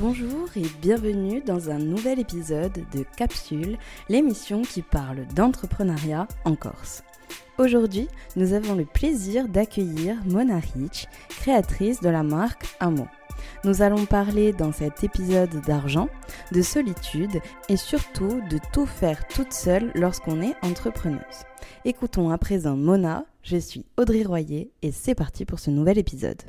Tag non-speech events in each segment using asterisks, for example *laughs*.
Bonjour et bienvenue dans un nouvel épisode de Capsule, l'émission qui parle d'entrepreneuriat en Corse. Aujourd'hui, nous avons le plaisir d'accueillir Mona Rich, créatrice de la marque Amo. Nous allons parler dans cet épisode d'argent, de solitude et surtout de tout faire toute seule lorsqu'on est entrepreneuse. Écoutons à présent Mona, je suis Audrey Royer et c'est parti pour ce nouvel épisode.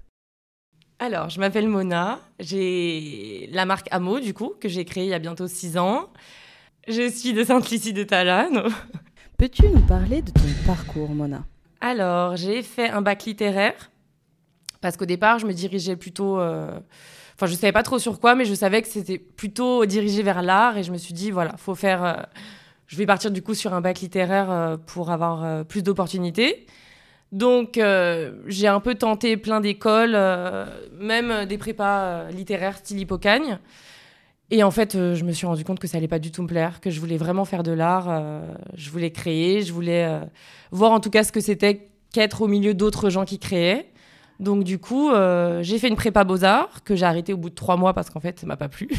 Alors, je m'appelle Mona, j'ai la marque Amo du coup, que j'ai créée il y a bientôt 6 ans. Je suis de Sainte-Lucie de Talane. *laughs* Peux-tu nous parler de ton parcours, Mona? Alors, j'ai fait un bac littéraire parce qu'au départ, je me dirigeais plutôt. Euh, enfin, je savais pas trop sur quoi, mais je savais que c'était plutôt dirigé vers l'art et je me suis dit, voilà, faut faire. Euh, je vais partir du coup sur un bac littéraire euh, pour avoir plus d'opportunités. Donc, j'ai un peu tenté plein d'écoles, même des prépas littéraires style Hippocagne. Et en fait, je me suis rendu compte que ça allait pas du tout me plaire, que je voulais vraiment faire de l'art, je voulais créer, je voulais voir en tout cas ce que c'était qu'être au milieu d'autres gens qui créaient. Donc du coup, euh, j'ai fait une prépa Beaux-Arts que j'ai arrêtée au bout de trois mois parce qu'en fait, ça m'a pas plu.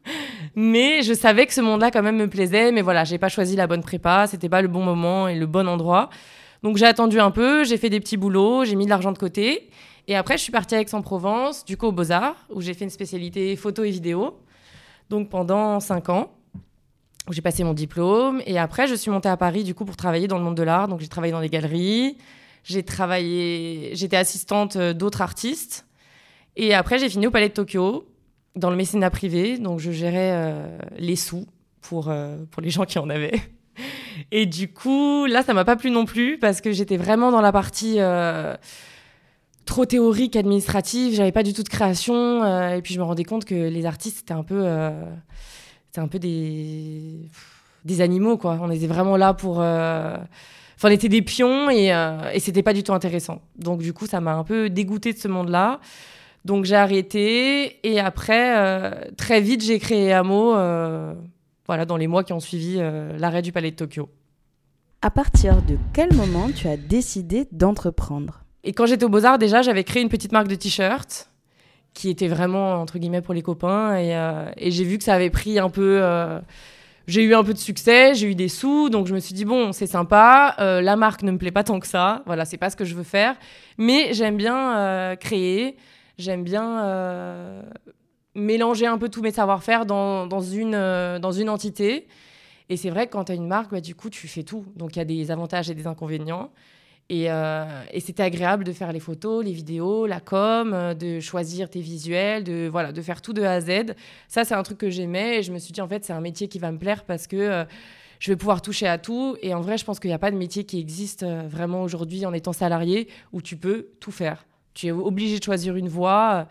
*laughs* mais je savais que ce monde-là quand même me plaisait. Mais voilà, j'ai pas choisi la bonne prépa, c'était pas le bon moment et le bon endroit. Donc j'ai attendu un peu, j'ai fait des petits boulots, j'ai mis de l'argent de côté. Et après, je suis partie à Aix-en-Provence, du coup au Beaux-Arts, où j'ai fait une spécialité photo et vidéo. Donc pendant cinq ans, où j'ai passé mon diplôme. Et après, je suis montée à Paris, du coup, pour travailler dans le monde de l'art. Donc j'ai travaillé dans des galeries, j'ai travaillé, j'étais assistante euh, d'autres artistes. Et après, j'ai fini au Palais de Tokyo, dans le mécénat privé. Donc, je gérais euh, les sous pour, euh, pour les gens qui en avaient. Et du coup, là, ça m'a pas plu non plus parce que j'étais vraiment dans la partie trop théorique, administrative. J'avais pas du tout de création. et puis, je me rendais compte que les artistes, c'était un peu, c'était un peu des, des animaux, quoi. On était vraiment là pour Enfin, on était des pions et, euh, et c'était pas du tout intéressant. Donc, du coup, ça m'a un peu dégoûté de ce monde-là. Donc, j'ai arrêté. Et après, euh, très vite, j'ai créé Amo, euh, voilà, dans les mois qui ont suivi l'arrêt du Palais de Tokyo. À partir de quel moment tu as décidé d'entreprendre? Et quand j'étais au Beaux-Arts, déjà, j'avais créé une petite marque de t-shirts qui était vraiment, entre guillemets, pour les copains. Et, et j'ai vu que ça avait pris un peu j'ai eu un peu de succès, j'ai eu des sous, donc je me suis dit bon, c'est sympa. Euh, la marque ne me plaît pas tant que ça. Voilà, c'est pas ce que je veux faire. Mais j'aime bien euh, créer, j'aime bien euh, mélanger un peu tous mes savoir-faire dans une entité. Et c'est vrai que quand tu as une marque, bah, du coup, tu fais tout. Donc il y a des avantages et des inconvénients. Euh, et, c'était agréable de faire les photos, les vidéos, la com, euh, de choisir tes visuels, de, voilà, de faire tout de A à Z. Ça, c'est un truc que j'aimais et je me suis dit, en fait, c'est un métier qui va me plaire parce que euh, je vais pouvoir toucher à tout. Et en vrai, je pense qu'il n'y a pas de métier qui existe vraiment aujourd'hui en étant salarié où tu peux tout faire. Tu es obligé de choisir une voie,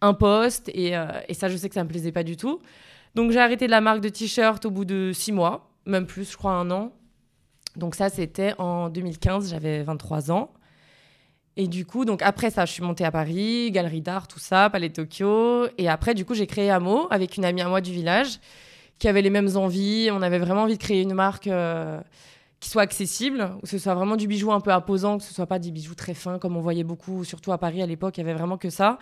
un poste et, et ça, je sais que ça ne me plaisait pas du tout. Donc, j'ai arrêté de la marque de t-shirt au bout de six mois, même plus, je crois un an. Donc ça, c'était en 2015, j'avais 23 ans. Et du coup, donc après ça, je suis montée à Paris, galerie d'art, tout ça, Palais Tokyo. Et après, du coup, j'ai créé Amo avec une amie à moi du village qui avait les mêmes envies. On avait vraiment envie de créer une marque euh, qui soit accessible, que ce soit vraiment du bijou un peu imposant, que ce soit pas des bijoux très fins comme on voyait beaucoup, surtout à Paris à l'époque, il y avait vraiment que ça.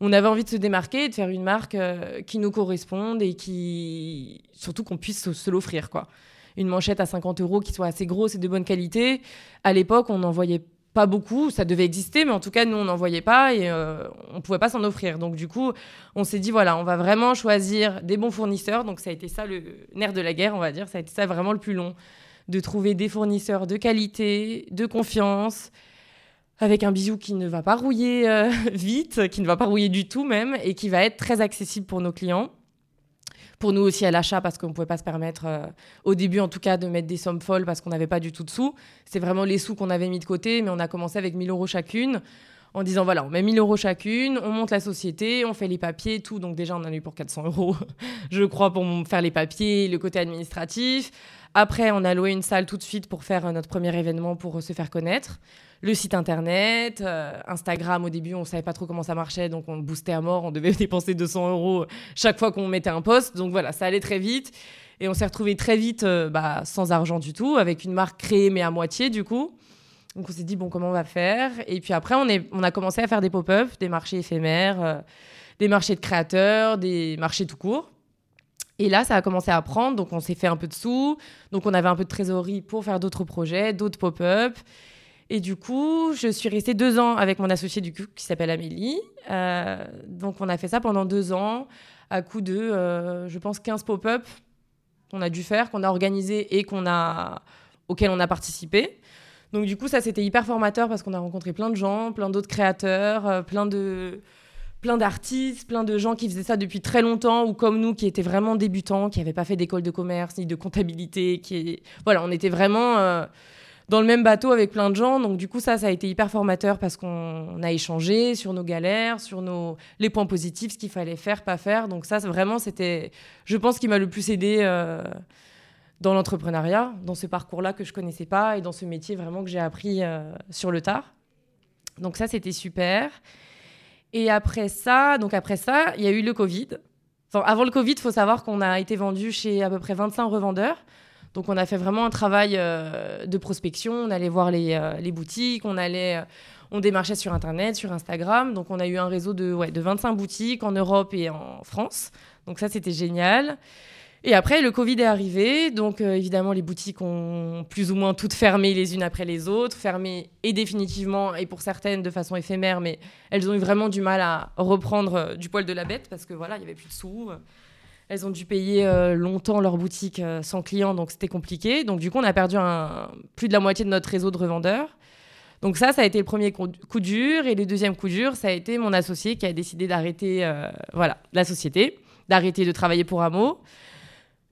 On avait envie de se démarquer et de faire une marque euh, qui nous corresponde et qui, surtout qu'on puisse se, l'offrir, quoi une manchette à 50 euros qui soit assez grosse et de bonne qualité. À l'époque, on n'en voyait pas beaucoup, ça devait exister, mais en tout cas, nous, on n'en voyait pas et euh, on pouvait pas s'en offrir. Donc, du coup, on s'est dit, voilà, on va vraiment choisir des bons fournisseurs. Donc, ça a été ça le nerf de la guerre, on va dire. Ça a été ça vraiment le plus long, de trouver des fournisseurs de qualité, de confiance, avec un bijou qui ne va pas rouiller euh, *laughs* vite, qui ne va pas rouiller du tout même, et qui va être très accessible pour nos clients pour nous aussi à l'achat parce qu'on ne pouvait pas se permettre, euh, au début en tout cas, de mettre des sommes folles parce qu'on n'avait pas du tout de sous. C'est vraiment les sous qu'on avait mis de côté, mais on a commencé avec 1000 euros chacune en disant voilà, on met 1000 euros chacune, on monte la société, on fait les papiers, tout. Donc déjà, on a eu pour 400 euros, *laughs* je crois, pour faire les papiers, le côté administratif. Après, on a loué une salle tout de suite pour faire euh, notre premier événement pour euh, se faire connaître. Le site internet, euh, Instagram, au début, on savait pas trop comment ça marchait, donc on boostait à mort, on devait *laughs* dépenser 200 euros chaque fois qu'on mettait un post. Donc voilà, ça allait très vite. Et on s'est retrouvé très vite bah, sans argent du tout, avec une marque créée mais à moitié du coup. Donc on s'est dit, bon, comment on va faire? Et puis après, on, est, on a commencé à faire des pop-up, des marchés éphémères des marchés de créateurs, des marchés tout court. Et là, ça a commencé à prendre, donc on s'est fait un peu de sous, donc on avait un peu de trésorerie pour faire d'autres projets, d'autres pop-up. Et du coup, je suis restée deux ans avec mon associé du coup qui s'appelle Amélie. Euh, donc on a fait ça pendant deux ans, à coup de, euh, je pense, 15 pop-up qu'on a dû faire, qu'on a organisé et qu'on a, auquel on a participé. Donc du coup, ça c'était hyper formateur parce qu'on a rencontré plein de gens, plein d'autres créateurs, euh, plein de plein d'artistes, plein de gens qui faisaient ça depuis très longtemps ou comme nous qui étaient vraiment débutants, qui n'avaient pas fait d'école de commerce ni de comptabilité, qui voilà, on était vraiment euh, dans le même bateau avec plein de gens. Donc du coup ça ça a été hyper formateur parce qu'on a échangé sur nos galères, sur nos les points positifs, ce qu'il fallait faire, pas faire. Donc ça vraiment c'était je pense qui m'a le plus aidé euh, dans l'entrepreneuriat, dans ce parcours-là que je connaissais pas et dans ce métier vraiment que j'ai appris euh, sur le tard. Donc ça c'était super. Et après ça, donc après ça, il y a eu le Covid. Avant le Covid, il faut savoir qu'on a été vendu chez à peu près 25 revendeurs. Donc on a fait vraiment un travail euh, de prospection. On allait voir les, euh, boutiques, on allait, euh, on démarchait sur Internet, sur Instagram. Donc on a eu un réseau de, ouais, de 25 boutiques en Europe et en France. Donc ça, c'était génial. Et après, le Covid est arrivé, donc euh, évidemment, les boutiques ont plus ou moins toutes fermé les unes après les autres, fermées et définitivement, et pour certaines de façon éphémère, mais elles ont eu vraiment du mal à reprendre euh, du poil de la bête parce que voilà, il y avait plus de sous. Elles ont dû payer euh, longtemps leur boutique sans clients, donc c'était compliqué. Donc du coup, on a perdu plus de la moitié de notre réseau de revendeurs. Donc ça, ça a été le premier coup dur, et le deuxième coup dur, ça a été mon associé qui a décidé d'arrêter, voilà, la société, d'arrêter de travailler pour Amo.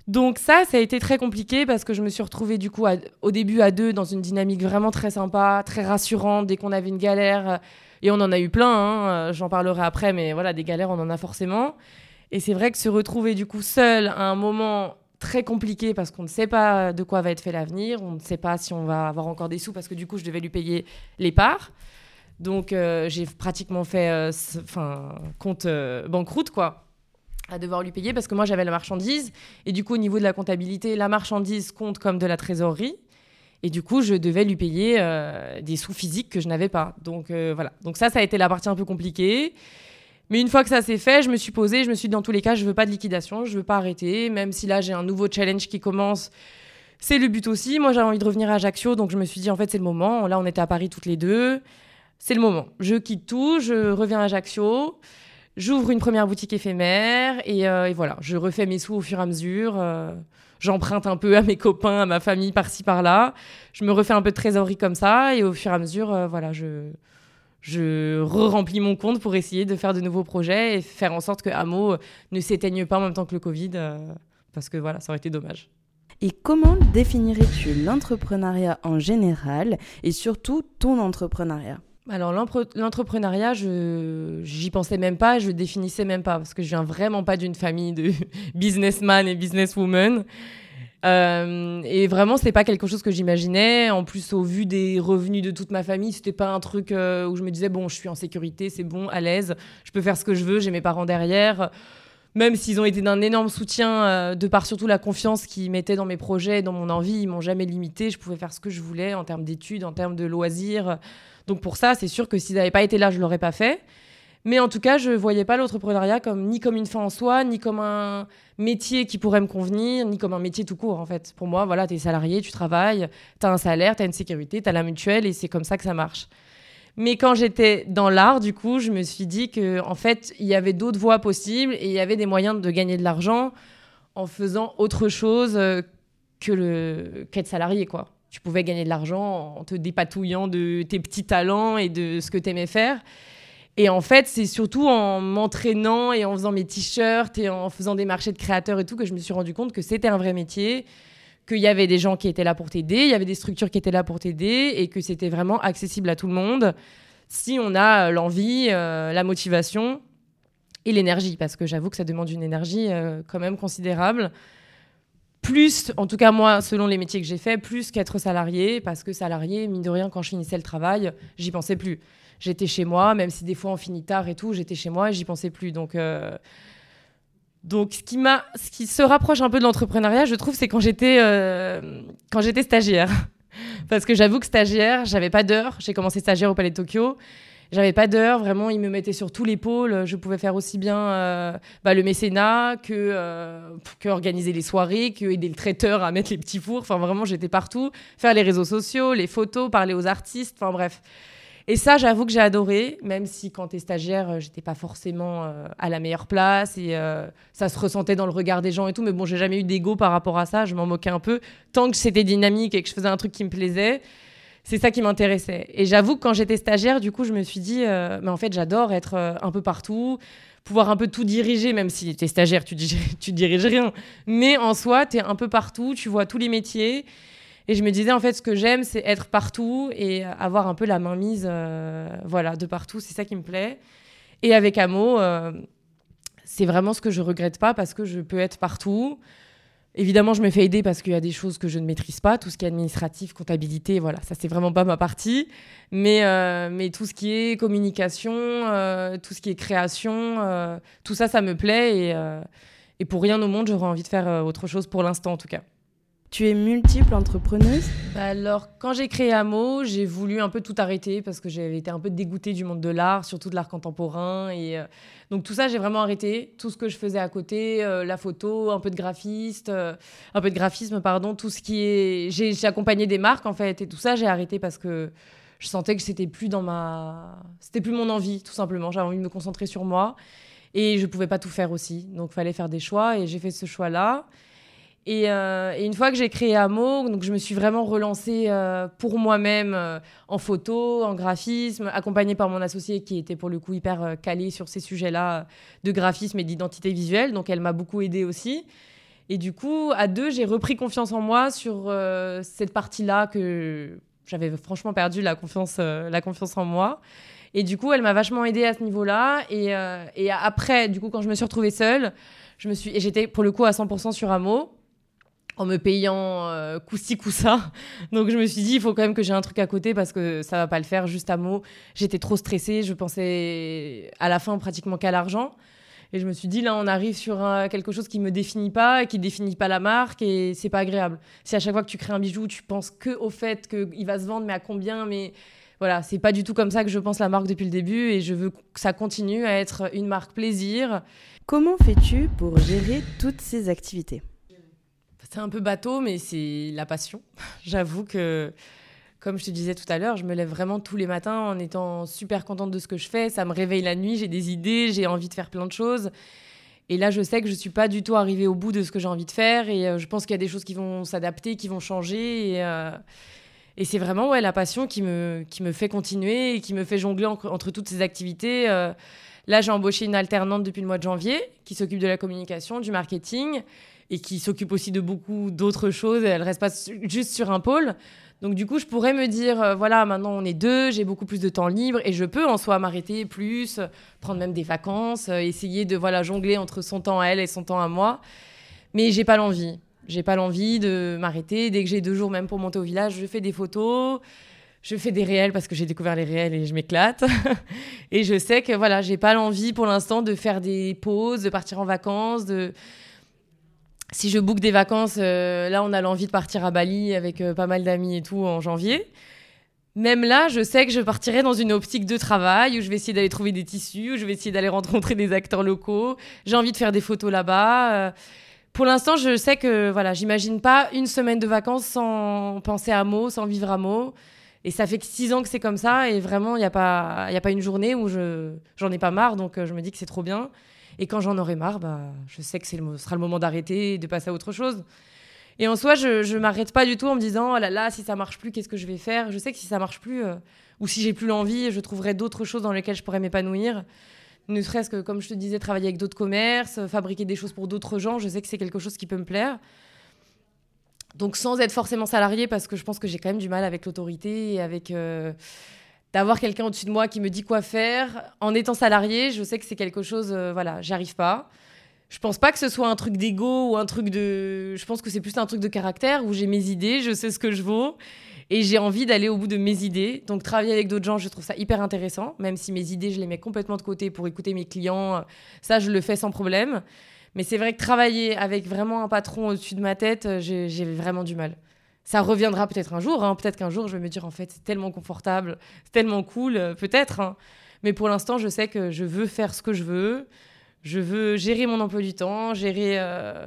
Donc ça, ça a été très compliqué parce que je me suis retrouvée du coup au début à deux dans une dynamique vraiment très sympa, très rassurante. Dès qu'on avait une galère, euh, et on en a eu plein, hein, euh, j'en parlerai après, mais voilà, des galères, on en a forcément. Et c'est vrai que se retrouver du coup seul à un moment très compliqué parce qu'on ne sait pas de quoi va être fait l'avenir, on ne sait pas si on va avoir encore des sous parce que du coup je devais lui payer les parts. Donc euh, j'ai pratiquement fait compte banqueroute quoi à devoir lui payer parce que moi j'avais la marchandise. Et du coup au niveau de la comptabilité la marchandise compte comme de la trésorerie. Et du coup je devais lui payer euh, des sous physiques que je n'avais pas. Donc euh, voilà. Donc ça ça a été la partie un peu compliquée. Mais une fois que ça s'est fait je me suis posée. Je me suis dit dans tous les cas je veux pas de liquidation. Je veux pas arrêter. Même si là j'ai un nouveau challenge qui commence c'est le but aussi. Moi j'ai envie de revenir à Ajaccio. Donc je me suis dit en fait c'est le moment. Là on était à Paris toutes les deux. C'est le moment. Je quitte tout. Je reviens à Ajaccio J'ouvre une première boutique éphémère euh, et, voilà, je refais mes sous au fur et à mesure. Euh, j'emprunte un peu à mes copains, à ma famille par-ci par-là. Je me refais un peu de trésorerie comme ça et au fur et à mesure, euh, voilà, je, je re-remplis mon compte pour essayer de faire de nouveaux projets et faire en sorte que Amo ne s'éteigne pas en même temps que le Covid parce que voilà, ça aurait été dommage. Et comment définirais-tu l'entrepreneuriat en général et surtout ton entrepreneuriat? Alors l'entrepreneuriat, je j'y pensais même pas, je définissais même pas parce que je viens vraiment pas d'une famille de *laughs* businessman et businesswoman. Euh, et vraiment, c'est pas quelque chose que j'imaginais. En plus, au vu des revenus de toute ma famille, c'était pas un truc euh, où je me disais bon, je suis en sécurité, c'est bon, à l'aise, je peux faire ce que je veux, j'ai mes parents derrière. Même s'ils ont été d'un énorme soutien, euh, de par surtout la confiance qu'ils mettaient dans mes projets, dans mon envie, ils m'ont jamais limité. Je pouvais faire ce que je voulais en termes d'études, en termes de loisirs. Donc pour ça, c'est sûr que s'ils n'avaient pas été là, je l'aurais pas fait. Mais en tout cas, je voyais pas l'entrepreneuriat comme ni comme une fin en soi, ni comme un métier qui pourrait me convenir, ni comme un métier tout court en fait. Pour moi, voilà, tu es salarié, tu travailles, tu as un salaire, tu as une sécurité, tu as la mutuelle et c'est comme ça que ça marche. Mais quand j'étais dans l'art, du coup, je me suis dit que en fait, il y avait d'autres voies possibles et il y avait des moyens de gagner de l'argent en faisant autre chose euh, que le qu'être salarié quoi tu pouvais gagner de l'argent en te dépatouillant de tes petits talents et de ce que tu aimais faire. Et en fait, c'est surtout en m'entraînant et en faisant mes t-shirts et en faisant des marchés de créateurs et tout que je me suis rendu compte que c'était un vrai métier, qu'il y avait des gens qui étaient là pour t'aider, il y avait des structures qui étaient là pour t'aider et que c'était vraiment accessible à tout le monde si on a l'envie, euh, la motivation et l'énergie. Parce que j'avoue que ça demande une énergie euh, quand même considérable plus, en tout cas moi, selon les métiers que j'ai fait, plus qu'être salarié, parce que salarié, mine de rien, quand je finissais le travail, j'y pensais plus. J'étais chez moi, même si des fois on finit tard et tout, j'étais chez moi et j'y pensais plus. Donc, euh, donc ce qui m'a, ce qui se rapproche un peu de l'entrepreneuriat, je trouve, c'est quand j'étais, euh, quand j'étais stagiaire, *laughs* parce que j'avoue que stagiaire, j'avais pas d'heure. J'ai commencé stagiaire au Palais de Tokyo. J'avais pas d'heure, vraiment, ils me mettaient sur tous les pôles. Je pouvais faire aussi bien euh, bah, le mécénat que, euh, que organiser les soirées, que aider le traiteur à mettre les petits fours. Enfin, vraiment, j'étais partout. Faire les réseaux sociaux, les photos, parler aux artistes. Enfin, bref. Et ça, j'avoue que j'ai adoré, même si quand t'es stagiaire, euh, j'étais pas forcément à la meilleure place et ça se ressentait dans le regard des gens et tout. Mais bon, j'ai jamais eu d'ego par rapport à ça. Je m'en moquais un peu. Tant que c'était dynamique et que je faisais un truc qui me plaisait, c'est ça qui m'intéressait. Et j'avoue que quand j'étais stagiaire, du coup, je me suis dit, mais en fait, j'adore être un peu partout, pouvoir un peu tout diriger, même si t'es stagiaire, tu, *laughs* tu diriges rien. Mais en soi, t'es un peu partout, tu vois tous les métiers. Et je me disais, en fait, ce que j'aime, c'est être partout et avoir un peu la main mise euh, voilà, de partout. C'est ça qui me plaît. Et avec Amo, euh, c'est vraiment ce que je regrette pas parce que je peux être partout. Évidemment, je me fais aider parce qu'il y a des choses que je ne maîtrise pas, tout ce qui est administratif, comptabilité, voilà, ça c'est vraiment pas ma partie. Mais, euh, mais tout ce qui est communication, tout ce qui est création, tout ça, ça me plaît et pour rien au monde, j'aurais envie de faire autre chose pour l'instant en tout cas. Tu es multiple entrepreneuse Alors, quand j'ai créé Amo, j'ai voulu un peu tout arrêter parce que j'avais été un peu dégoûtée du monde de l'art, surtout de l'art contemporain. Et euh, donc, tout ça, j'ai vraiment arrêté. Tout ce que je faisais à côté, euh, la photo, un peu de graphiste, euh, un peu de graphisme, pardon, tout ce qui est. J'ai accompagné des marques, en fait, et tout ça, j'ai arrêté parce que je sentais que c'était plus dans ma. C'était plus mon envie, tout simplement. J'avais envie de me concentrer sur moi. Et je pouvais pas tout faire aussi. Donc, il fallait faire des choix. Et j'ai fait ce choix-là. Euh, et, une fois que j'ai créé Amo, donc je me suis vraiment relancée euh, pour moi-même euh, en photo, en graphisme, accompagnée par mon associé qui était pour le coup hyper calé sur ces sujets-là de graphisme et d'identité visuelle. Donc elle m'a beaucoup aidée aussi. Et du coup, à deux, j'ai repris confiance en moi sur cette partie-là que j'avais franchement perdu la confiance, la confiance en moi. Et du coup, elle m'a vachement aidée à ce niveau-là. Et, et, après, du coup, quand je me suis retrouvée seule, je me suis j'étais pour le coup à 100% sur Amo en me payant euh, coup-ci, coup-ça. *laughs* Donc je me suis dit, il faut quand même que j'ai un truc à côté parce que ça va pas le faire juste à mots. J'étais trop stressée, je pensais à la fin pratiquement qu'à l'argent. Et je me suis dit, là, on arrive sur quelque chose qui me définit pas, qui définit pas la marque, et c'est pas agréable. Si à chaque fois que tu crées un bijou, tu penses que au fait qu'il va se vendre, mais à combien, mais voilà, c'est pas du tout comme ça que je pense la marque depuis le début, et je veux que ça continue à être une marque plaisir. Comment fais-tu pour gérer toutes ces activités? C'est un peu bateau, mais c'est la passion. *laughs* J'avoue que, comme je te disais tout à l'heure, je me lève vraiment tous les matins en étant super contente de ce que je fais. Ça me réveille la nuit, j'ai des idées, j'ai envie de faire plein de choses. Et là, je sais que je ne suis pas du tout arrivée au bout de ce que j'ai envie de faire. Et euh, je pense qu'il y a des choses qui vont s'adapter, qui vont changer. Euh, et c'est vraiment ouais, la passion qui me, qui me fait continuer et qui me fait jongler entre toutes ces activités. Euh, là, j'ai embauché une alternante depuis le mois de janvier qui s'occupe de la communication, du marketing et qui s'occupe aussi de beaucoup d'autres choses. Elle reste pas juste sur un pôle. Donc du coup, je pourrais me dire, euh, voilà, maintenant on est deux, j'ai beaucoup plus de temps libre et je peux en soi m'arrêter plus, prendre même des vacances, euh, essayer de voilà jongler entre son temps à elle et son temps à moi. Mais j'ai pas l'envie. J'ai pas l'envie de m'arrêter. Dès que j'ai deux jours même pour monter au village, je fais des photos, je fais des réels parce que j'ai découvert les réels et je m'éclate. *laughs* et je sais que voilà, j'ai pas l'envie pour l'instant de faire des pauses, de partir en vacances, si je book des vacances, euh, là, on a l'envie de partir à Bali avec euh, pas mal d'amis et tout en janvier. Même là, je sais que je partirai dans une optique de travail où je vais essayer d'aller trouver des tissus, où je vais essayer d'aller rencontrer des acteurs locaux. J'ai envie de faire des photos là-bas. Euh, pour l'instant, je sais que voilà, j'imagine pas une semaine de vacances sans penser à mots, sans vivre à mots. Et ça fait six ans que c'est comme ça. Et vraiment, il n'y a, pas, a pas une journée où je, j'en ai pas marre. Donc, je me dis que c'est trop bien. Et quand j'en aurai marre, bah, je sais que ce sera le moment d'arrêter et de passer à autre chose. Et en soi, je ne m'arrête pas du tout en me disant, oh là là, si ça marche plus, qu'est-ce que je vais faire? Je sais que si ça marche plus, euh, ou si j'ai plus l'envie, je trouverai d'autres choses dans lesquelles je pourrais m'épanouir. Ne serait-ce que, comme je te disais, travailler avec d'autres commerces, fabriquer des choses pour d'autres gens, je sais que c'est quelque chose qui peut me plaire. Donc sans être forcément salarié, parce que je pense que j'ai quand même du mal avec l'autorité et avec... Euh, d'avoir quelqu'un au-dessus de moi qui me dit quoi faire. En étant salarié, je sais que c'est quelque chose, euh, voilà, j'y arrive pas. Je pense pas que ce soit un truc d'ego ou un truc de. Je pense que c'est plus un truc de caractère où j'ai mes idées, je sais ce que je vaux et j'ai envie d'aller au bout de mes idées. Donc travailler avec d'autres gens, je trouve ça hyper intéressant, même si mes idées, je les mets complètement de côté pour écouter mes clients. Ça, je le fais sans problème. Mais c'est vrai que travailler avec vraiment un patron au-dessus de ma tête, j'ai vraiment du mal Ça reviendra peut-être un jour. Hein. Peut-être qu'un jour, je vais me dire, en fait, c'est tellement confortable, c'est tellement cool, euh, peut-être. Hein. Mais pour l'instant, je sais que je veux faire ce que je veux. Je veux gérer mon emploi du temps, gérer, euh,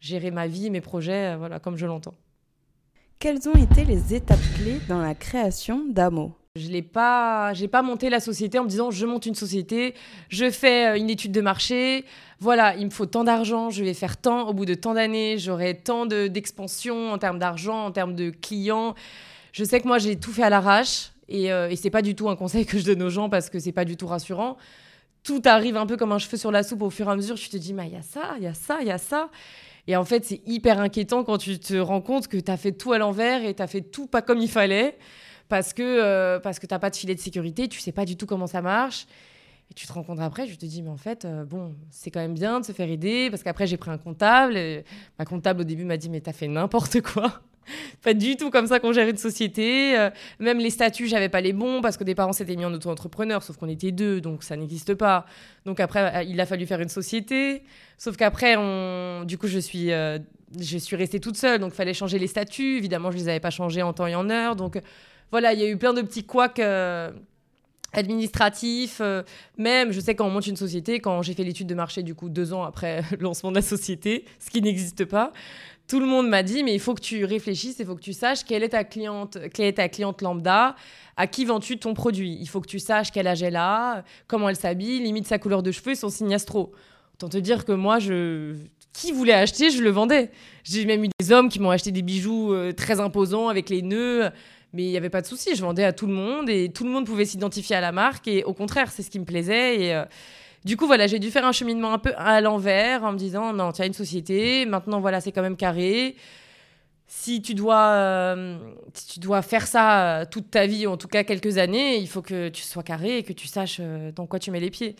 gérer ma vie, mes projets, euh, voilà, comme je l'entends. Quelles ont été les étapes clés dans la création d'Amo? Je n'ai pas, j'ai pas monté la société en me disant je monte une société, je fais une étude de marché, voilà, il me faut tant d'argent, je vais faire tant, au bout de tant d'années, j'aurai tant d'expansion en termes d'argent, en termes de clients. Je sais que moi, j'ai tout fait à l'arrache et, euh, et c'est pas du tout un conseil que je donne aux gens parce que c'est pas du tout rassurant. Tout arrive un peu comme un cheveu sur la soupe au fur et à mesure. Tu te dis, mais il y a ça, il y a ça, il y a ça. Et en fait, c'est hyper inquiétant quand tu te rends compte que tu as fait tout à l'envers et tu as fait tout pas comme il fallait parce que, euh, parce que tu n'as pas de filet de sécurité, tu sais pas du tout comment ça marche. Et tu te rends compte après, je te dis, mais en fait, euh, bon, c'est quand même bien de se faire aider, parce qu'après, j'ai pris un comptable. ma comptable, au début, m'a dit, mais t'as fait n'importe quoi. Pas du tout comme ça qu'on gère une société. Euh, même les statuts, j'avais pas les bons, parce que des parents s'étaient mis en auto-entrepreneur, sauf qu'on était deux, donc ça n'existe pas. Donc après, euh, il a fallu faire une société. Sauf qu'après, on... du coup, je suis, je suis restée toute seule, donc fallait changer les statuts. Évidemment, je les avais pas changés en temps et en heure. Donc voilà, il y a eu plein de petits couacs administratif, euh, même, je sais quand on monte une société, quand j'ai fait l'étude de marché, du coup, deux ans après *laughs* le lancement de la société, ce qui n'existe pas, tout le monde m'a dit, mais il faut que tu réfléchisses, il faut que tu saches quelle est ta cliente, quelle est ta cliente lambda, à qui vends-tu ton produit. Il faut que tu saches quel âge elle a, comment elle s'habille, limite sa couleur de cheveux son signe astro. Autant te dire que moi, je... qui voulait acheter, je le vendais. J'ai même eu des hommes qui m'ont acheté des bijoux euh, très imposants avec les nœuds. Mais il n'y avait pas de souci, je vendais à tout le monde et tout le monde pouvait s'identifier à la marque. Et au contraire, c'est ce qui me plaisait. Euh, du coup, voilà, j'ai dû faire un cheminement un peu à l'envers en me disant non, tu as une société, maintenant, voilà, c'est quand même carré. Si tu dois, euh, tu dois faire ça euh, toute ta vie, en tout cas quelques années, il faut que tu sois carré et que tu saches dans quoi tu mets les pieds.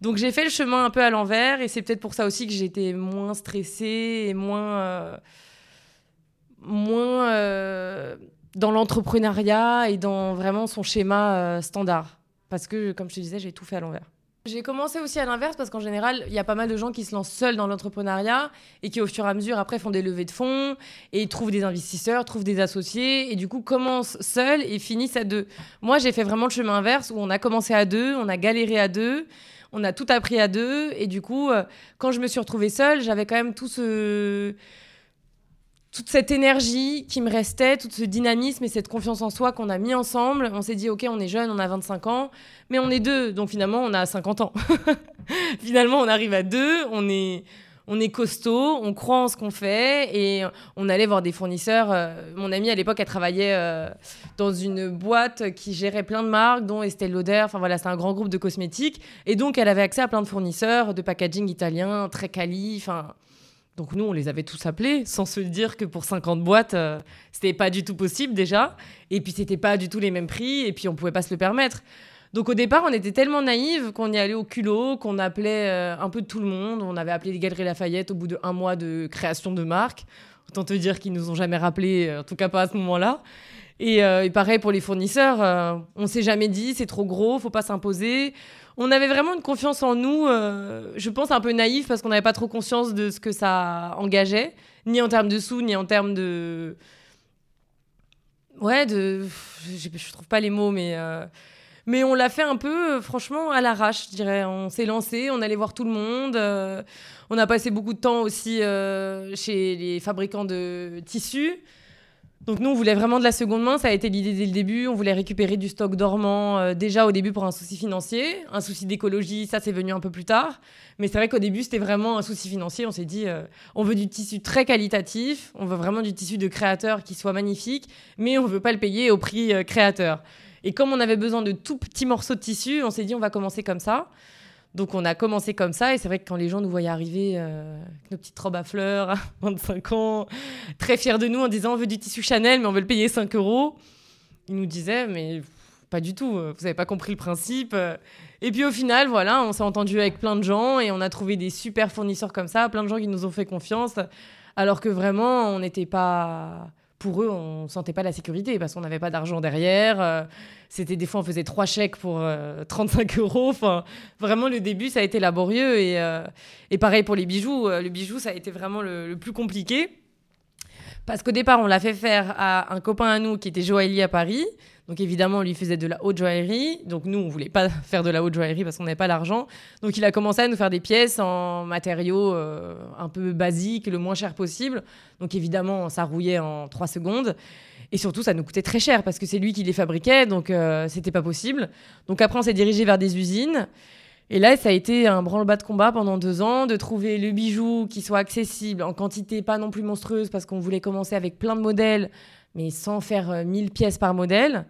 Donc j'ai fait le chemin un peu à l'envers et c'est peut-être pour ça aussi que j'étais moins stressée et moins. moins dans l'entrepreneuriat et dans vraiment son schéma euh, standard. Parce que, comme je te disais, j'ai tout fait à l'envers. J'ai commencé aussi à l'inverse parce qu'en général, il y a pas mal de gens qui se lancent seuls dans l'entrepreneuriat et qui, au fur et à mesure, après, font des levées de fonds et trouvent des investisseurs, trouvent des associés et du coup commencent seuls et finissent à deux. Moi, j'ai fait vraiment le chemin inverse où on a commencé à deux, on a galéré à deux, on a tout appris à deux et du coup, euh, quand je me suis retrouvée seule, j'avais quand même tout ce toute cette énergie qui me restait, tout ce dynamisme et cette confiance en soi qu'on a mis ensemble. On s'est dit, OK, on est jeune, on a 25 ans, mais on est deux. Donc finalement, on a 50 ans. *laughs* finalement, on arrive à deux, on est, costaud, on croit en ce qu'on fait et on allait voir des fournisseurs. Euh, mon amie, à l'époque, elle travaillait euh, dans une boîte qui gérait plein de marques, dont Estée Lauder. Enfin voilà, c'est un grand groupe de cosmétiques. Et donc, elle avait accès à plein de fournisseurs de packaging italien, très quali. Enfin donc nous, on les avait tous appelés, sans se dire que pour 50 boîtes, euh, c'était pas du tout possible déjà. Et puis c'était pas du tout les mêmes prix, et puis on pouvait pas se le permettre. Donc au départ, on était tellement naïves qu'on y allait au culot, qu'on appelait euh, un peu tout le monde. On avait appelé les Galeries Lafayette au bout de un mois de création de marque. Autant te dire qu'ils nous ont jamais rappelé, euh, en tout cas pas à ce moment-là. Et, et, pareil pour les fournisseurs, on s'est jamais dit c'est trop gros, faut pas s'imposer on avait vraiment une confiance en nous, euh, je pense un peu naïf parce qu'on n'avait pas trop conscience de ce que ça engageait, ni en termes de sous, ni en termes de. Ouais, de. Je, je trouve pas les mots, mais. Euh, mais on l'a fait un peu, franchement, à l'arrache, je dirais. On s'est lancé, on allait voir tout le monde. Euh, on a passé beaucoup de temps aussi chez les fabricants de tissus. Donc nous, on voulait vraiment de la seconde main, ça a été l'idée dès le début. On voulait récupérer du stock dormant euh, déjà au début pour un souci financier. Un souci d'écologie, ça c'est venu un peu plus tard. Mais c'est vrai qu'au début, c'était vraiment un souci financier. On s'est dit, euh, on veut du tissu très qualitatif, on veut vraiment du tissu de créateur qui soit magnifique, mais on veut pas le payer au prix euh, créateur. Et comme on avait besoin de tout petits morceaux de tissu, on s'est dit, on va commencer comme ça. Donc on a commencé comme ça. Et c'est vrai que quand les gens nous voyaient arriver euh, avec nos petites robes à fleurs *laughs* à 25 ans, très fiers de nous en disant on veut du tissu Chanel mais on veut le payer 5 euros, ils nous disaient mais pas du tout, euh, vous n'avez pas compris le principe. Et puis au final, voilà, on s'est entendu avec plein de gens et on a trouvé des super fournisseurs comme ça, plein de gens qui nous ont fait confiance. Alors que vraiment on n'était pas pour eux, on sentait pas la sécurité parce qu'on n'avait pas d'argent derrière. Euh, c'était des fois, on faisait trois chèques pour 35 euh, euros. Enfin, vraiment, le début, ça a été laborieux. Et, euh, et pareil pour les bijoux. le bijou, ça a été vraiment le, plus compliqué Parce qu'au départ, on l'a fait faire à un copain à nous qui était joaillier à Paris. Donc évidemment, on lui faisait de la haute joaillerie. Donc nous, on voulait pas *laughs* faire de la haute joaillerie parce qu'on n'avait pas l'argent. Donc il a commencé à nous faire des pièces en matériaux euh, un peu basiques, le moins cher possible. Donc évidemment, ça rouillait en trois secondes. Et surtout, ça nous coûtait très cher parce que c'est lui qui les fabriquait, donc euh, c'était pas possible. Donc après, on s'est dirigé vers des usines. Et là, ça a été un branle-bas de combat pendant deux ans, de trouver le bijou qui soit accessible en quantité pas non plus monstrueuse parce qu'on voulait commencer avec plein de modèles, mais sans faire 1000 euh, pièces par modèle.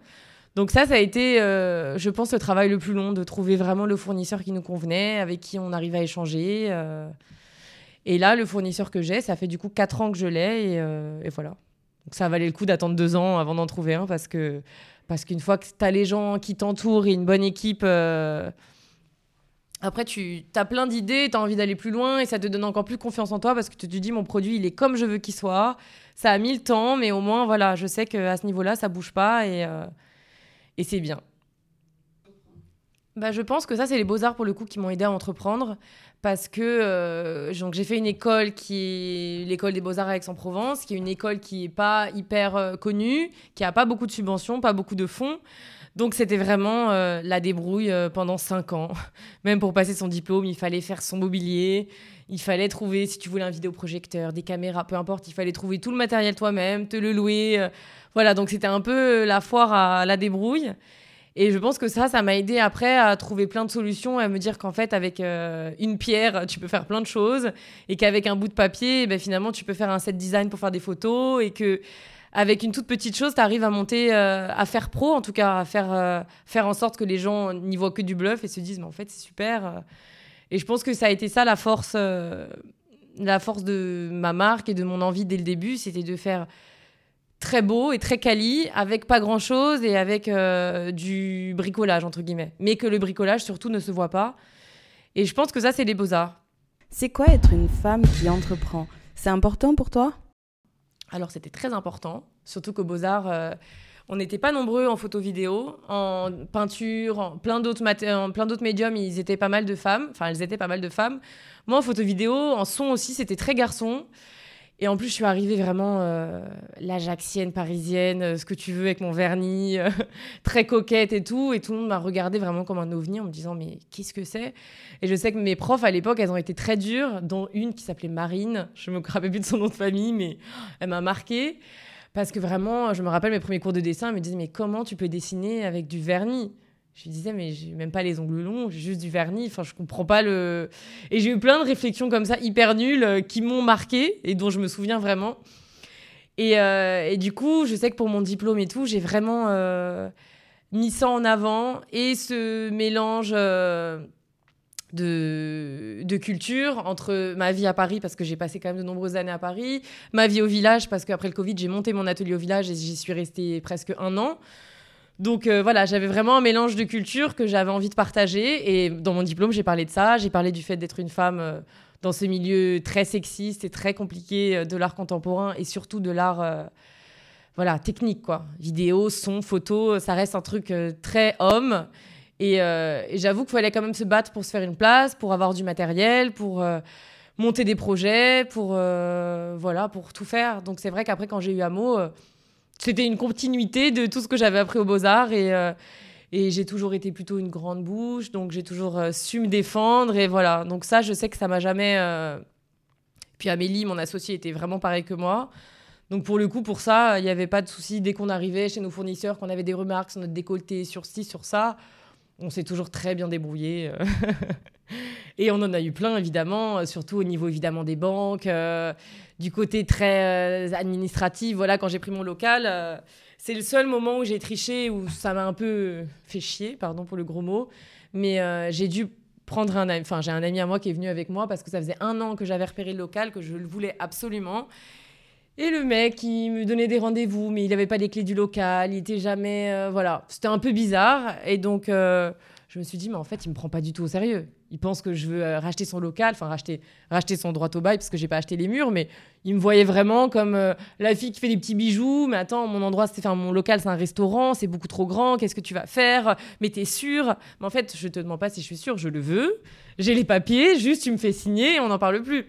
Donc ça, ça a été, euh, je pense, le travail le plus long, de trouver vraiment le fournisseur qui nous convenait, avec qui on arrive à échanger. Et là, le fournisseur que j'ai, ça fait du coup quatre ans que je l'ai, et voilà. Donc ça valait le coup d'attendre deux ans avant d'en trouver un parce que parce qu'une fois que tu as les gens qui t'entourent et une bonne équipe, euh, après tu as plein d'idées, tu as envie d'aller plus loin et ça te donne encore plus confiance en toi parce que tu te dis mon produit il est comme je veux qu'il soit. Ça a mis le temps, mais au moins voilà, je sais qu'à ce niveau-là ça bouge pas et, euh, et c'est bien. Bah, je pense que ça, c'est les beaux-arts pour le coup qui m'ont aidé à entreprendre parce que euh, j'ai fait une école qui est l'école des beaux-arts à Aix-en-Provence, qui est une école qui est pas hyper euh, connue, qui a pas beaucoup de subventions, pas beaucoup de fonds. Donc c'était vraiment la débrouille pendant cinq ans. *laughs* Même pour passer son diplôme, il fallait faire son mobilier, il fallait trouver, si tu voulais un vidéoprojecteur, des caméras, peu importe, il fallait trouver tout le matériel toi-même, te le louer. voilà, donc c'était un peu la foire à la débrouille. Et je pense que ça, ça m'a aidé après à trouver plein de solutions et à me dire qu'en fait, avec euh, une pierre, tu peux faire plein de choses et qu'avec un bout de papier, ben, finalement, tu peux faire un set design pour faire des photos et que avec une toute petite chose, tu arrives à monter, euh, à faire pro, en tout cas, à faire, euh, faire en sorte que les gens n'y voient que du bluff et se disent, mais en fait, c'est super. Et je pense que ça a été ça la force, la force de ma marque et de mon envie dès le début, c'était de faire très beau et très quali, avec pas grand chose et avec euh, du bricolage, entre guillemets. Mais que le bricolage, surtout, ne se voit pas. Et je pense que ça, c'est les beaux-arts. C'est quoi être une femme qui entreprend? C'est important pour toi? Alors, c'était très important, surtout qu'aux beaux-arts. Euh, on n'était pas nombreux en photo vidéo, en peinture, en plein d'autres plein d'autres médiums, ils étaient pas mal de femmes. Enfin, elles étaient pas mal de femmes. Moi, en photo vidéo, en son aussi, c'était très garçon. Et en plus, je suis arrivée vraiment euh, l'ajaxienne parisienne, euh, ce que tu veux avec mon vernis, euh, *laughs* très coquette et tout. Et tout le monde m'a regardé vraiment comme un ovni en me disant Mais qu'est-ce que c'est? Et je sais que mes profs à l'époque, elles ont été très dures, dont une qui s'appelait Marine. Je me rappelle plus de son nom de famille, mais elle m'a marquée. Parce que vraiment, je me rappelle mes premiers cours de dessin, elle me disait Mais comment tu peux dessiner avec du vernis? Je lui disais, mais j'ai même pas les ongles longs, j'ai juste du vernis. Enfin, je comprends pas le. Et j'ai eu plein de réflexions comme ça, hyper nulles, euh, qui m'ont marqué et dont je me souviens vraiment. Et, euh, et, du coup, je sais que pour mon diplôme et tout, j'ai vraiment euh, mis ça en avant et ce mélange de, culture entre ma vie à Paris, parce que j'ai passé quand même de nombreuses années à Paris, ma vie au village, parce qu'après le Covid, j'ai monté mon atelier au village et j'y suis restée presque un an. Donc euh, voilà, j'avais vraiment un mélange de cultures que j'avais envie de partager. Et dans mon diplôme, j'ai parlé de ça. J'ai parlé du fait d'être une femme euh, dans ce milieu très sexiste et très compliqué euh, de l'art contemporain et surtout de l'art voilà, technique. quoi. Vidéo, son, photo, ça reste un truc très homme. Et, et j'avoue qu'il fallait quand même se battre pour se faire une place, pour avoir du matériel, pour monter des projets, pour, voilà, pour tout faire. Donc c'est vrai qu'après, quand j'ai eu Amo c'était une continuité de tout ce que j'avais appris aux Beaux-Arts et, euh, et j'ai toujours été plutôt une grande bouche, donc j'ai toujours euh, su me défendre et voilà. Donc ça, je sais que ça m'a jamais. Euh, puis Amélie, mon associée, était vraiment pareil que moi. Donc pour le coup, pour ça, il n'y avait pas de souci. Dès qu'on arrivait chez nos fournisseurs, qu'on avait des remarques sur notre décolleté, sur ci, sur ça, on s'est toujours très bien débrouillé. *laughs* et on en a eu plein, évidemment, surtout au niveau évidemment des banques du côté très euh, administratif. Voilà, quand j'ai pris mon local, euh, c'est le seul moment où j'ai triché, où ça m'a un peu fait chier, pardon pour le gros mot. Mais euh, j'ai dû prendre un Enfin, j'ai un ami à moi qui est venu avec moi parce que ça faisait un an que j'avais repéré le local, que je le voulais absolument. Et le mec, il me donnait des rendez-vous, mais il n'avait pas les clés du local, il était jamais. voilà, c'était un peu bizarre. Et donc, je me suis dit, mais en fait, il me prend pas du tout au sérieux. Il pense que je veux euh, racheter son local, enfin racheter, racheter son droit au bail parce que j'ai pas acheté les murs, mais il me voyait vraiment comme euh, la fille qui fait des petits bijoux. Mais attends, mon endroit, c'est, enfin, mon local, c'est un restaurant, c'est beaucoup trop grand. Qu'est-ce que tu vas faire? Mais t'es sûr? Mais en fait, je te demande pas si je suis sûre, je le veux. J'ai les papiers, juste tu me fais signer et on n'en parle plus.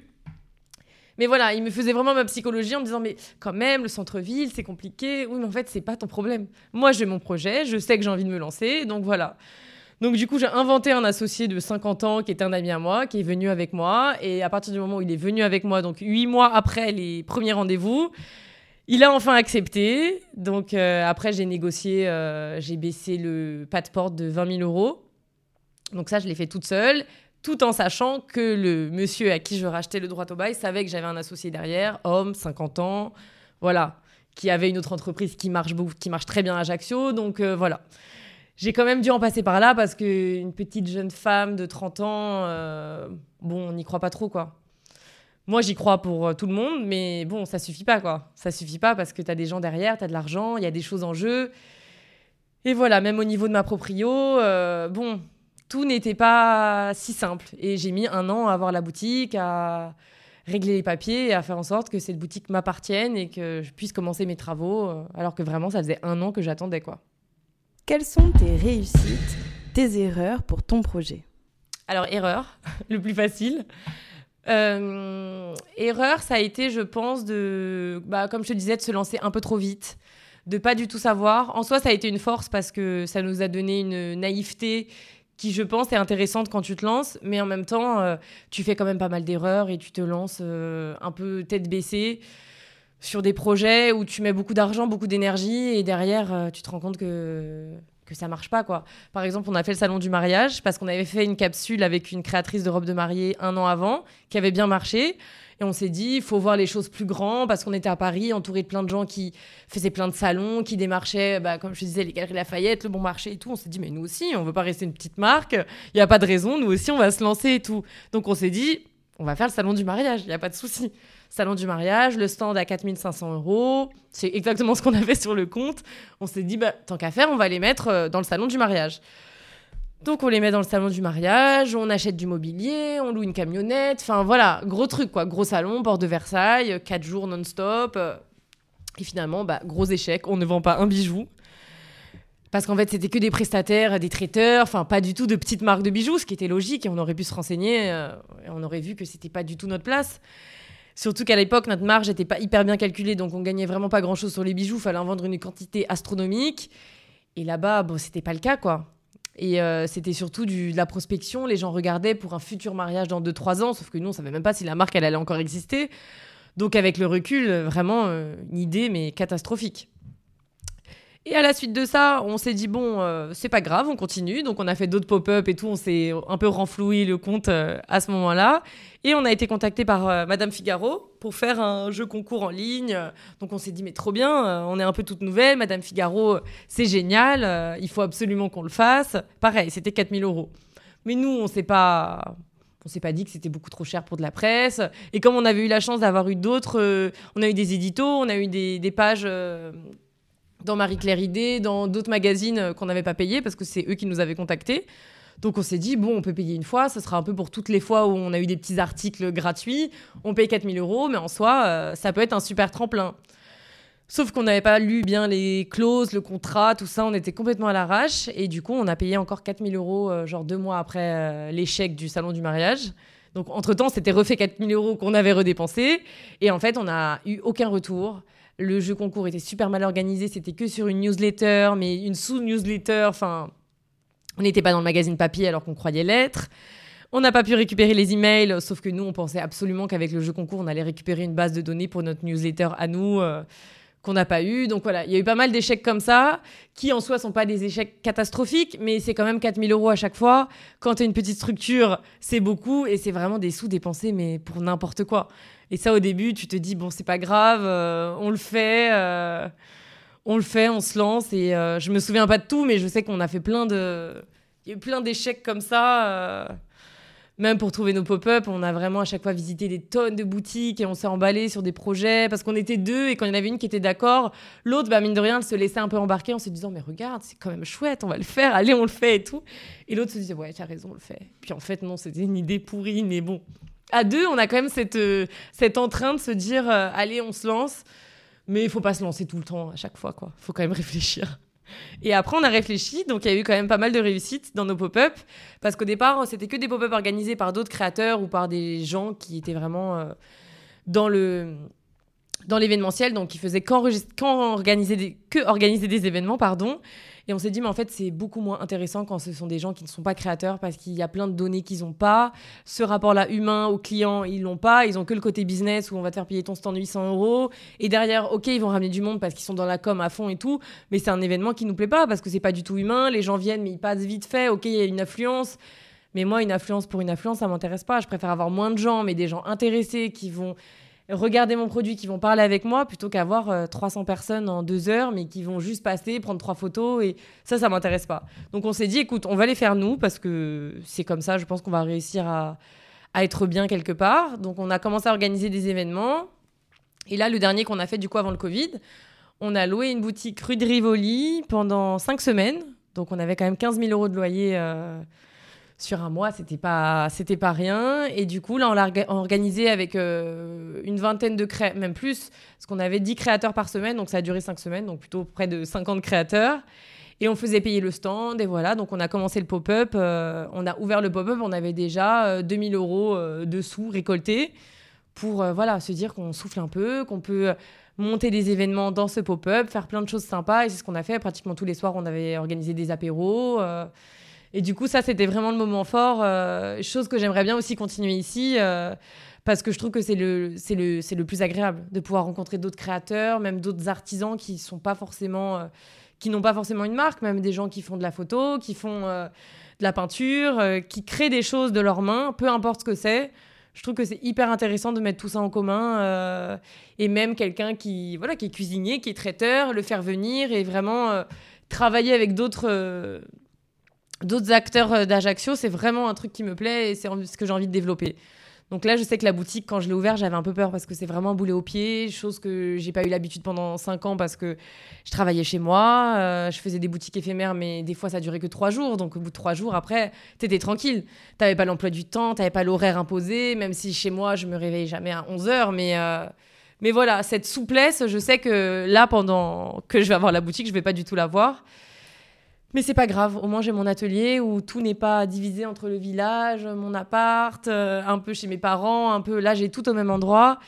Mais voilà, il me faisait vraiment ma psychologie en me disant mais quand même le centre-ville c'est compliqué. Oui mais en fait c'est pas ton problème. Moi j'ai mon projet, je sais que j'ai envie de me lancer, donc voilà. Donc du coup j'ai inventé un associé de 50 ans qui est un ami à moi, qui est venu avec moi et à partir du moment où il est venu avec moi, donc huit mois après les premiers rendez-vous, il a enfin accepté. Donc euh, après j'ai négocié, euh, j'ai baissé le pas de porte de 20 000 euros. Donc ça je l'ai fait toute seule tout en sachant que le monsieur à qui je rachetais le droit au bail savait que j'avais un associé derrière, homme, 50 ans, voilà, qui avait une autre entreprise qui marche, qui marche très bien à Ajaccio. Donc euh, voilà. J'ai quand même dû en passer par là parce qu'une petite jeune femme de 30 ans, euh, bon, on n'y croit pas trop, quoi. Moi, j'y crois pour euh, tout le monde, mais bon, ça suffit pas, quoi. Ça suffit pas parce que tu as des gens derrière, tu as de l'argent, il y a des choses en jeu. Et voilà, même au niveau de ma proprio, bon, tout n'était pas si simple. Et j'ai mis un an à avoir la boutique, à régler les papiers et à faire en sorte que cette boutique m'appartienne et que je puisse commencer mes travaux, euh, alors que vraiment, ça faisait un an que j'attendais. quoi. Quelles sont tes réussites, tes erreurs pour ton projet? Alors, erreur, *laughs* le plus facile. Euh, erreur, ça a été, je pense, de, bah, comme je te disais, de se lancer un peu trop vite, de pas du tout savoir. En soi, ça a été une force parce que ça nous a donné une naïveté qui, je pense, est intéressante quand tu te lances, mais en même temps, euh, tu fais quand même pas mal d'erreurs et tu te lances euh, un peu tête baissée sur des projets où tu mets beaucoup d'argent, beaucoup d'énergie, et derrière, euh, tu te rends compte que, que ça marche pas. quoi. Par exemple, on a fait le salon du mariage parce qu'on avait fait une capsule avec une créatrice de robe de mariée un an avant, qui avait bien marché. Et on s'est dit, il faut voir les choses plus grandes parce qu'on était à Paris, entouré de plein de gens qui faisaient plein de salons, qui démarchaient, bah, comme je disais, les Galeries Lafayette, le Bon Marché et tout. On s'est dit, mais nous aussi, on veut pas rester une petite marque. Il n'y a pas de raison, nous aussi, on va se lancer et tout. Donc on s'est dit, on va faire le salon du mariage, il n'y a pas de souci. Salon du mariage, le stand à 4500 euros. C'est exactement ce qu'on avait sur le compte. On s'est dit, bah, tant qu'à faire, on va les mettre euh, dans le salon du mariage. Donc on les met dans le salon du mariage, on achète du mobilier, on loue une camionnette, enfin voilà, gros truc quoi, gros salon, bord de Versailles, 4 jours non-stop. Et finalement, bah, gros échec, on ne vend pas un bijou. Parce qu'en fait, c'était que des prestataires, des traiteurs, enfin pas du tout de petites marques de bijoux, ce qui était logique et on aurait pu se renseigner euh, et on aurait vu que c'était pas du tout notre place. Surtout qu'à l'époque, notre marge n'était pas hyper bien calculée, donc on gagnait vraiment pas grand chose sur les bijoux, fallait en vendre une quantité astronomique. Et là-bas, bon, c'était pas le cas quoi. Et euh, c'était surtout du, de la prospection. Les gens regardaient pour un futur mariage dans 2-3 ans, sauf que nous, on savait même pas si la marque, allait encore exister. Donc, avec le recul, vraiment euh, une idée, mais catastrophique. Et à la suite de ça, on s'est dit, bon, euh, c'est pas grave, on continue. Donc, on a fait d'autres pop-up et tout. On s'est un peu renfloué le compte euh, à ce moment-là. Et on a été contacté par euh, Madame Figaro pour faire un jeu concours en ligne. Donc, on s'est dit, mais trop bien, on est un peu toute nouvelle. Madame Figaro, c'est génial, il faut absolument qu'on le fasse. Pareil, c'était 4000 euros. Mais nous, on s'est pas on s'est pas dit que c'était beaucoup trop cher pour de la presse. Et comme on avait eu la chance d'avoir eu d'autres, on a eu des éditos, on a eu des pages dans Marie-Claire Idée, dans d'autres magazines euh, qu'on n'avait pas payés parce que c'est eux qui nous avaient contactés. Donc on s'est dit, bon, on peut payer une fois, ça sera un peu pour toutes les fois où on a eu des petits articles gratuits. On paye 4000 euros, mais en soi, euh, ça peut être un super tremplin. Sauf qu'on n'avait pas lu bien les clauses, le contrat, tout ça, on était complètement à l'arrache. Et du coup, on a payé encore 4000 euros, euh, genre deux mois après l'échec du salon du mariage. Donc entre-temps, c'était refait 4000 euros qu'on avait redépensé. Et en fait, on n'a eu aucun retour. Le jeu concours était super mal organisé, c'était que sur une newsletter, mais une sous-newsletter. Enfin, on n'était pas dans le magazine papier alors qu'on croyait l'être. On n'a pas pu récupérer les emails, sauf que nous, on pensait absolument qu'avec le jeu concours, on allait récupérer une base de données pour notre newsletter à nous. Euh, qu'on n'a pas eu. Donc voilà, il y a eu pas mal d'échecs comme ça, qui en soi sont pas des échecs catastrophiques, mais c'est quand même 4000 euros à chaque fois. Quand tu as une petite structure, c'est beaucoup et c'est vraiment des sous dépensés, mais pour n'importe quoi. Et ça, au début, tu te dis, bon, c'est pas grave, euh, on le fait. Euh, on le fait, on se lance et euh, je me souviens pas de tout, mais je sais qu'on a fait plein de, il y a plein d'échecs comme ça même pour trouver nos pop-up, on a vraiment à chaque fois visité des tonnes de boutiques et on s'est emballé sur des projets parce qu'on était deux et quand il y en avait une qui était d'accord, l'autre, bah, mine de rien, elle se laissait un peu embarquer en se disant Mais regarde, c'est quand même chouette, on va le faire, allez, on le fait et tout. Et l'autre se disait Ouais, tu as raison, on le fait. Puis en fait, non, c'était une idée pourrie, mais bon. À deux, on a quand même cette, euh, entrain de se dire euh, Allez, on se lance. Mais il faut pas se lancer tout le temps à chaque fois, quoi. faut quand même *laughs* réfléchir. Et après, on a réfléchi, donc il y a eu quand même pas mal de réussites dans nos pop-up, parce qu'au départ, c'était que des pop-up organisés par d'autres créateurs ou par des gens qui étaient vraiment euh, dans le dans l'événementiel, donc il faisait qu'organiser des, que des événements, pardon. Et on s'est dit, mais en fait, c'est beaucoup moins intéressant quand ce sont des gens qui ne sont pas créateurs parce qu'il y a plein de données qu'ils n'ont pas. Ce rapport-là humain au client, ils l'ont pas. Ils ont que le côté business où on va te faire payer ton stand 800 euros. Et derrière, ok, ils vont ramener du monde parce qu'ils sont dans la com à fond et tout. Mais c'est un événement qui nous plaît pas parce que c'est pas du tout humain. Les gens viennent, mais ils passent vite fait. Ok, il y a une affluence. Mais moi, une affluence pour une affluence, ça m'intéresse pas. Je préfère avoir moins de gens, mais des gens intéressés qui vont regarder mon produit, qui vont parler avec moi, plutôt qu'avoir 300 euh, personnes en deux heures, mais qui vont juste passer, prendre trois photos. Et ça, ça m'intéresse pas. Donc on s'est dit, écoute, on va les faire nous, parce que c'est comme ça, je pense qu'on va réussir à, être bien quelque part. Donc on a commencé à organiser des événements. Et là, le dernier qu'on a fait du coup avant le Covid, on a loué une boutique rue de Rivoli pendant cinq semaines. Donc on avait quand même 15 000 euros de loyer. Euh, sur un mois, c'était pas, c'était pas rien. Et du coup, là, on l'a organisé avec euh, une vingtaine de créateurs, même plus, parce qu'on avait 10 créateurs par semaine, donc ça a duré 5 semaines, donc plutôt près de 50 créateurs. Et on faisait payer le stand, et voilà. Donc on a commencé le pop-up, euh, on a ouvert le pop-up, on avait déjà 2000 euh, euros de sous récoltés pour voilà, se dire qu'on souffle un peu, qu'on peut monter des événements dans ce pop-up, faire plein de choses sympas. Et c'est ce qu'on a fait. Pratiquement tous les soirs, on avait organisé des apéros. Et du coup, ça, c'était vraiment le moment fort. Euh, chose que j'aimerais bien aussi continuer ici. Euh, parce que je trouve que c'est le, le, le plus agréable de pouvoir rencontrer d'autres créateurs, même d'autres artisans qui sont pas forcément, euh, qui n'ont pas forcément une marque, même des gens qui font de la photo, qui font de la peinture, qui créent des choses de leurs mains, peu importe ce que c'est. Je trouve que c'est hyper intéressant de mettre tout ça en commun et même quelqu'un qui, voilà, qui est cuisinier, qui est traiteur, le faire venir et vraiment travailler avec d'autres d'autres acteurs euh, d'Ajaccio, c'est vraiment un truc qui me plaît et c'est ce que j'ai envie de développer. Donc là, je sais que la boutique, quand je l'ai ouverte, j'avais un peu peur parce que c'est vraiment un boulet au pied, chose que j'ai pas eu l'habitude pendant 5 ans parce que je travaillais chez moi, euh, je faisais des boutiques éphémères, mais des fois ça durait que 3 jours. Donc au bout de 3 jours, après, t'étais tranquille. T'avais pas l'emploi du temps, t'avais pas l'horaire imposé, même si chez moi, je me réveillais jamais à 11 heures. Mais, euh, mais voilà, cette souplesse, je sais que là, pendant que je vais avoir la boutique, je vais pas du tout l'avoir. Mais c'est pas grave, au moins j'ai mon atelier où tout n'est pas divisé entre le village, mon appart, euh, un peu chez mes parents, un peu là j'ai tout au même endroit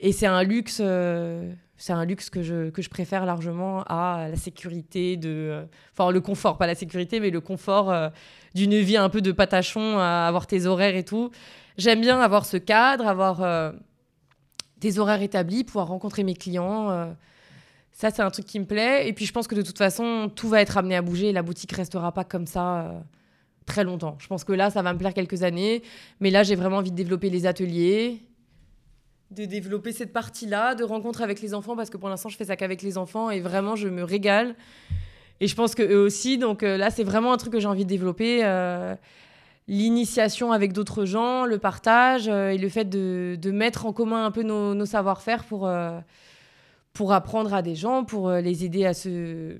et c'est un luxe euh, c'est un luxe que je, que je préfère largement à la sécurité de euh, enfin le confort, pas la sécurité mais le confort d'une vie un peu de patachon à avoir tes horaires et tout. J'aime bien avoir ce cadre, avoir des horaires établis, pouvoir rencontrer mes clients ça, c'est un truc qui me plaît. Et puis, je pense que de toute façon, tout va être amené à bouger. La boutique restera pas comme ça euh, très longtemps. Je pense que là, ça va me plaire quelques années. Mais là, j'ai vraiment envie de développer les ateliers, de développer cette partie-là, de rencontres avec les enfants, parce que pour l'instant, je fais ça qu'avec les enfants. Et vraiment, je me régale. Et je pense qu'eux aussi. Donc euh, là, c'est vraiment un truc que j'ai envie de développer. Euh, l'initiation avec d'autres gens, le partage et le fait de, mettre en commun un peu nos savoir-faire pour pour apprendre à des gens, pour euh, les aider à se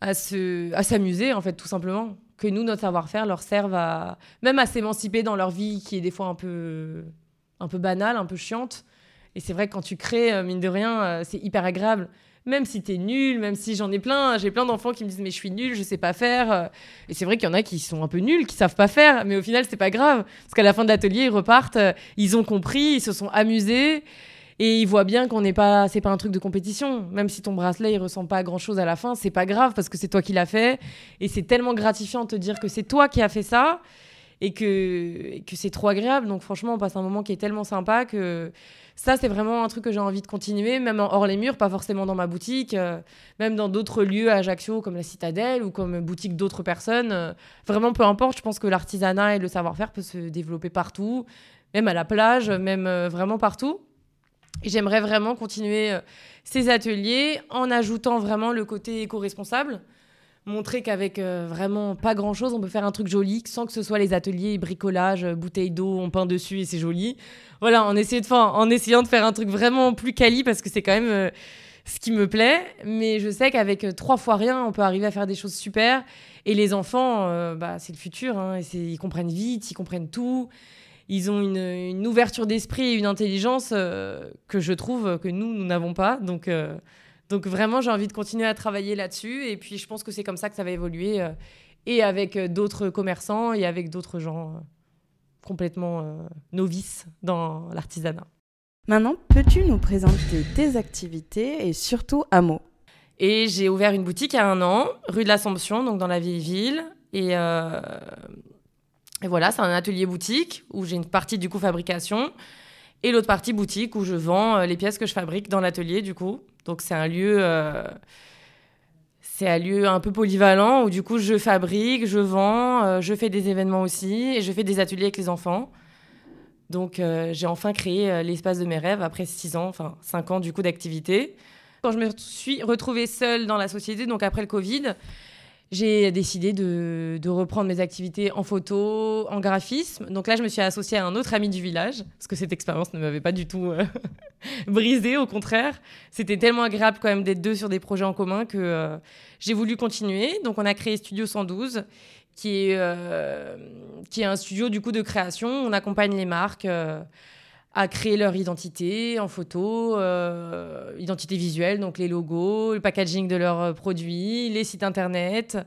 à se à s'amuser en fait tout simplement que nous notre savoir-faire leur serve à même à s'émanciper dans leur vie qui est des fois un peu un peu banale, un peu chiante. Et c'est vrai que quand tu crées euh, mine de rien, euh, c'est hyper agréable. Même si t'es nul, même si j'en ai plein, j'ai plein d'enfants qui me disent mais je suis nul, je sais pas faire. Et c'est vrai qu'il y en a qui sont un peu nuls, qui savent pas faire, mais au final c'est pas grave parce qu'à la fin de l'atelier ils repartent, ils ont compris, ils se sont amusés et il voit bien qu'on n'est pas, c'est pas un truc de compétition. Même si ton bracelet il ressemble pas à grand chose à la fin, c'est pas grave parce que c'est toi qui l'as fait. Et c'est tellement gratifiant de te dire que c'est toi qui as fait ça et que, que c'est trop agréable. Donc franchement, on passe un moment qui est tellement sympa que ça, c'est vraiment un truc que j'ai envie de continuer, même hors les murs, pas forcément dans ma boutique, euh, même dans d'autres lieux à Ajaccio comme la Citadelle ou comme boutique d'autres personnes. Euh, vraiment, peu importe, je pense que l'artisanat et le savoir-faire peut se développer partout, même à la plage, même euh, vraiment partout. J'aimerais vraiment continuer euh, ces ateliers en ajoutant vraiment le côté éco-responsable. Montrer qu'avec euh, vraiment pas grand chose, on peut faire un truc joli sans que ce soit les ateliers bricolage, euh, bouteilles d'eau, on peint dessus et c'est joli. Voilà, en, essayant de, faire un truc vraiment plus quali parce que c'est quand même ce qui me plaît. Mais je sais qu'avec trois fois rien, on peut arriver à faire des choses super. Et les enfants, bah, c'est le futur. Hein, ils comprennent vite, ils comprennent tout ils ont une, ouverture d'esprit et une intelligence euh, que je trouve que nous, nous n'avons pas. Donc, euh, donc vraiment, j'ai envie de continuer à travailler là-dessus. Et puis, je pense que c'est comme ça que ça va évoluer. Euh, et avec d'autres commerçants et avec d'autres gens complètement novices dans l'artisanat. Maintenant, peux-tu nous présenter tes activités et surtout Amo Et j'ai ouvert une boutique il y a un an, rue de l'Assomption, donc dans la vieille ville. Et, et voilà, c'est un atelier boutique où j'ai une partie du coup fabrication et l'autre partie boutique où je vends euh, les pièces que je fabrique dans l'atelier du coup. Donc c'est un lieu, euh, c'est un lieu un peu polyvalent où du coup je fabrique, je vends, je fais des événements aussi et je fais des ateliers avec les enfants. Donc euh, j'ai enfin créé euh, l'espace de mes rêves après 6 ans, enfin 5 ans du coup d'activité. Quand je me suis retrouvée seule dans la société, donc après le Covid, j'ai décidé de, reprendre mes activités en photo, en graphisme. Donc là, je me suis associée à un autre ami du village, parce que cette expérience ne m'avait pas du tout euh, *laughs* brisée, au contraire. C'était tellement agréable quand même d'être deux sur des projets en commun que j'ai voulu continuer. Donc on a créé Studio 112 qui est, euh, qui est un studio du coup de création. On accompagne les marques euh, à créer leur identité en photo, euh, identité visuelle, donc les logos, le packaging de leurs produits, les sites internet.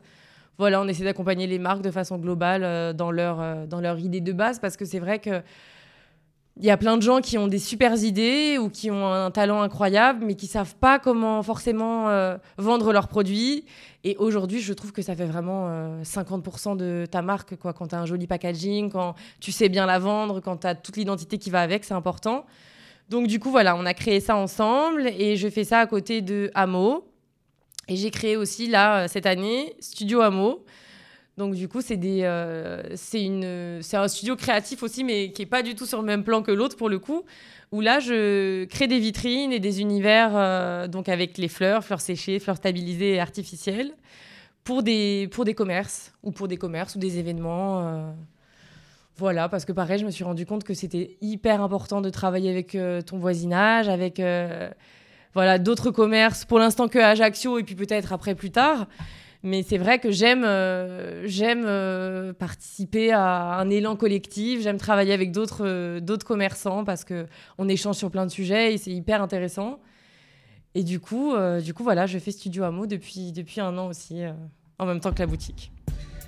Voilà, on essaie d'accompagner les marques de façon globale dans, leur, dans leur idée de base parce que c'est vrai que il y a plein de gens qui ont des super idées ou qui ont un talent incroyable, mais qui savent pas comment forcément euh, vendre leurs produits. Et aujourd'hui, je trouve que ça fait vraiment 50% euh, de ta marque, quoi. Quand tu as un joli packaging, quand tu sais bien la vendre, quand tu as toute l'identité qui va avec, c'est important. Donc du coup, voilà, on a créé ça ensemble et je fais ça à côté de Amo. Et j'ai créé aussi, là, cette année, Studio Amo. Donc du coup, c'est des, euh, c'est une, c'est un studio créatif aussi, mais qui est pas du tout sur le même plan que l'autre pour le coup. Où là, je crée des vitrines et des univers, euh, donc avec les fleurs, fleurs séchées, fleurs stabilisées et artificielles, pour des, pour des commerces ou pour des commerces ou des événements. Euh. voilà, parce que pareil, je me suis rendu compte que c'était hyper important de travailler avec ton voisinage, avec voilà d'autres commerces. Pour l'instant que Ajaccio et puis peut-être après plus tard. Mais c'est vrai que j'aime euh, euh, participer à un élan collectif, j'aime travailler avec d'autres euh, d'autres commerçants parce que on échange sur plein de sujets et c'est hyper intéressant. Et du coup, du coup voilà, je fais Studio Hameau depuis, depuis un an aussi, en même temps que la boutique.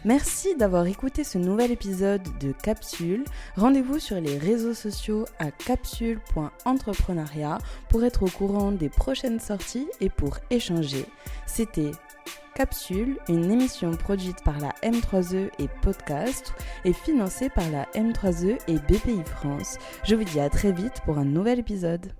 Merci d'avoir écouté ce nouvel épisode de Capsule. Rendez-vous sur les réseaux sociaux à capsule.entrepreneuriat pour être au courant des prochaines sorties et pour échanger. C'était Capsule, une émission produite par la M3E et Podcast et financée par la M3E et BPI France. Je vous dis à très vite pour un nouvel épisode.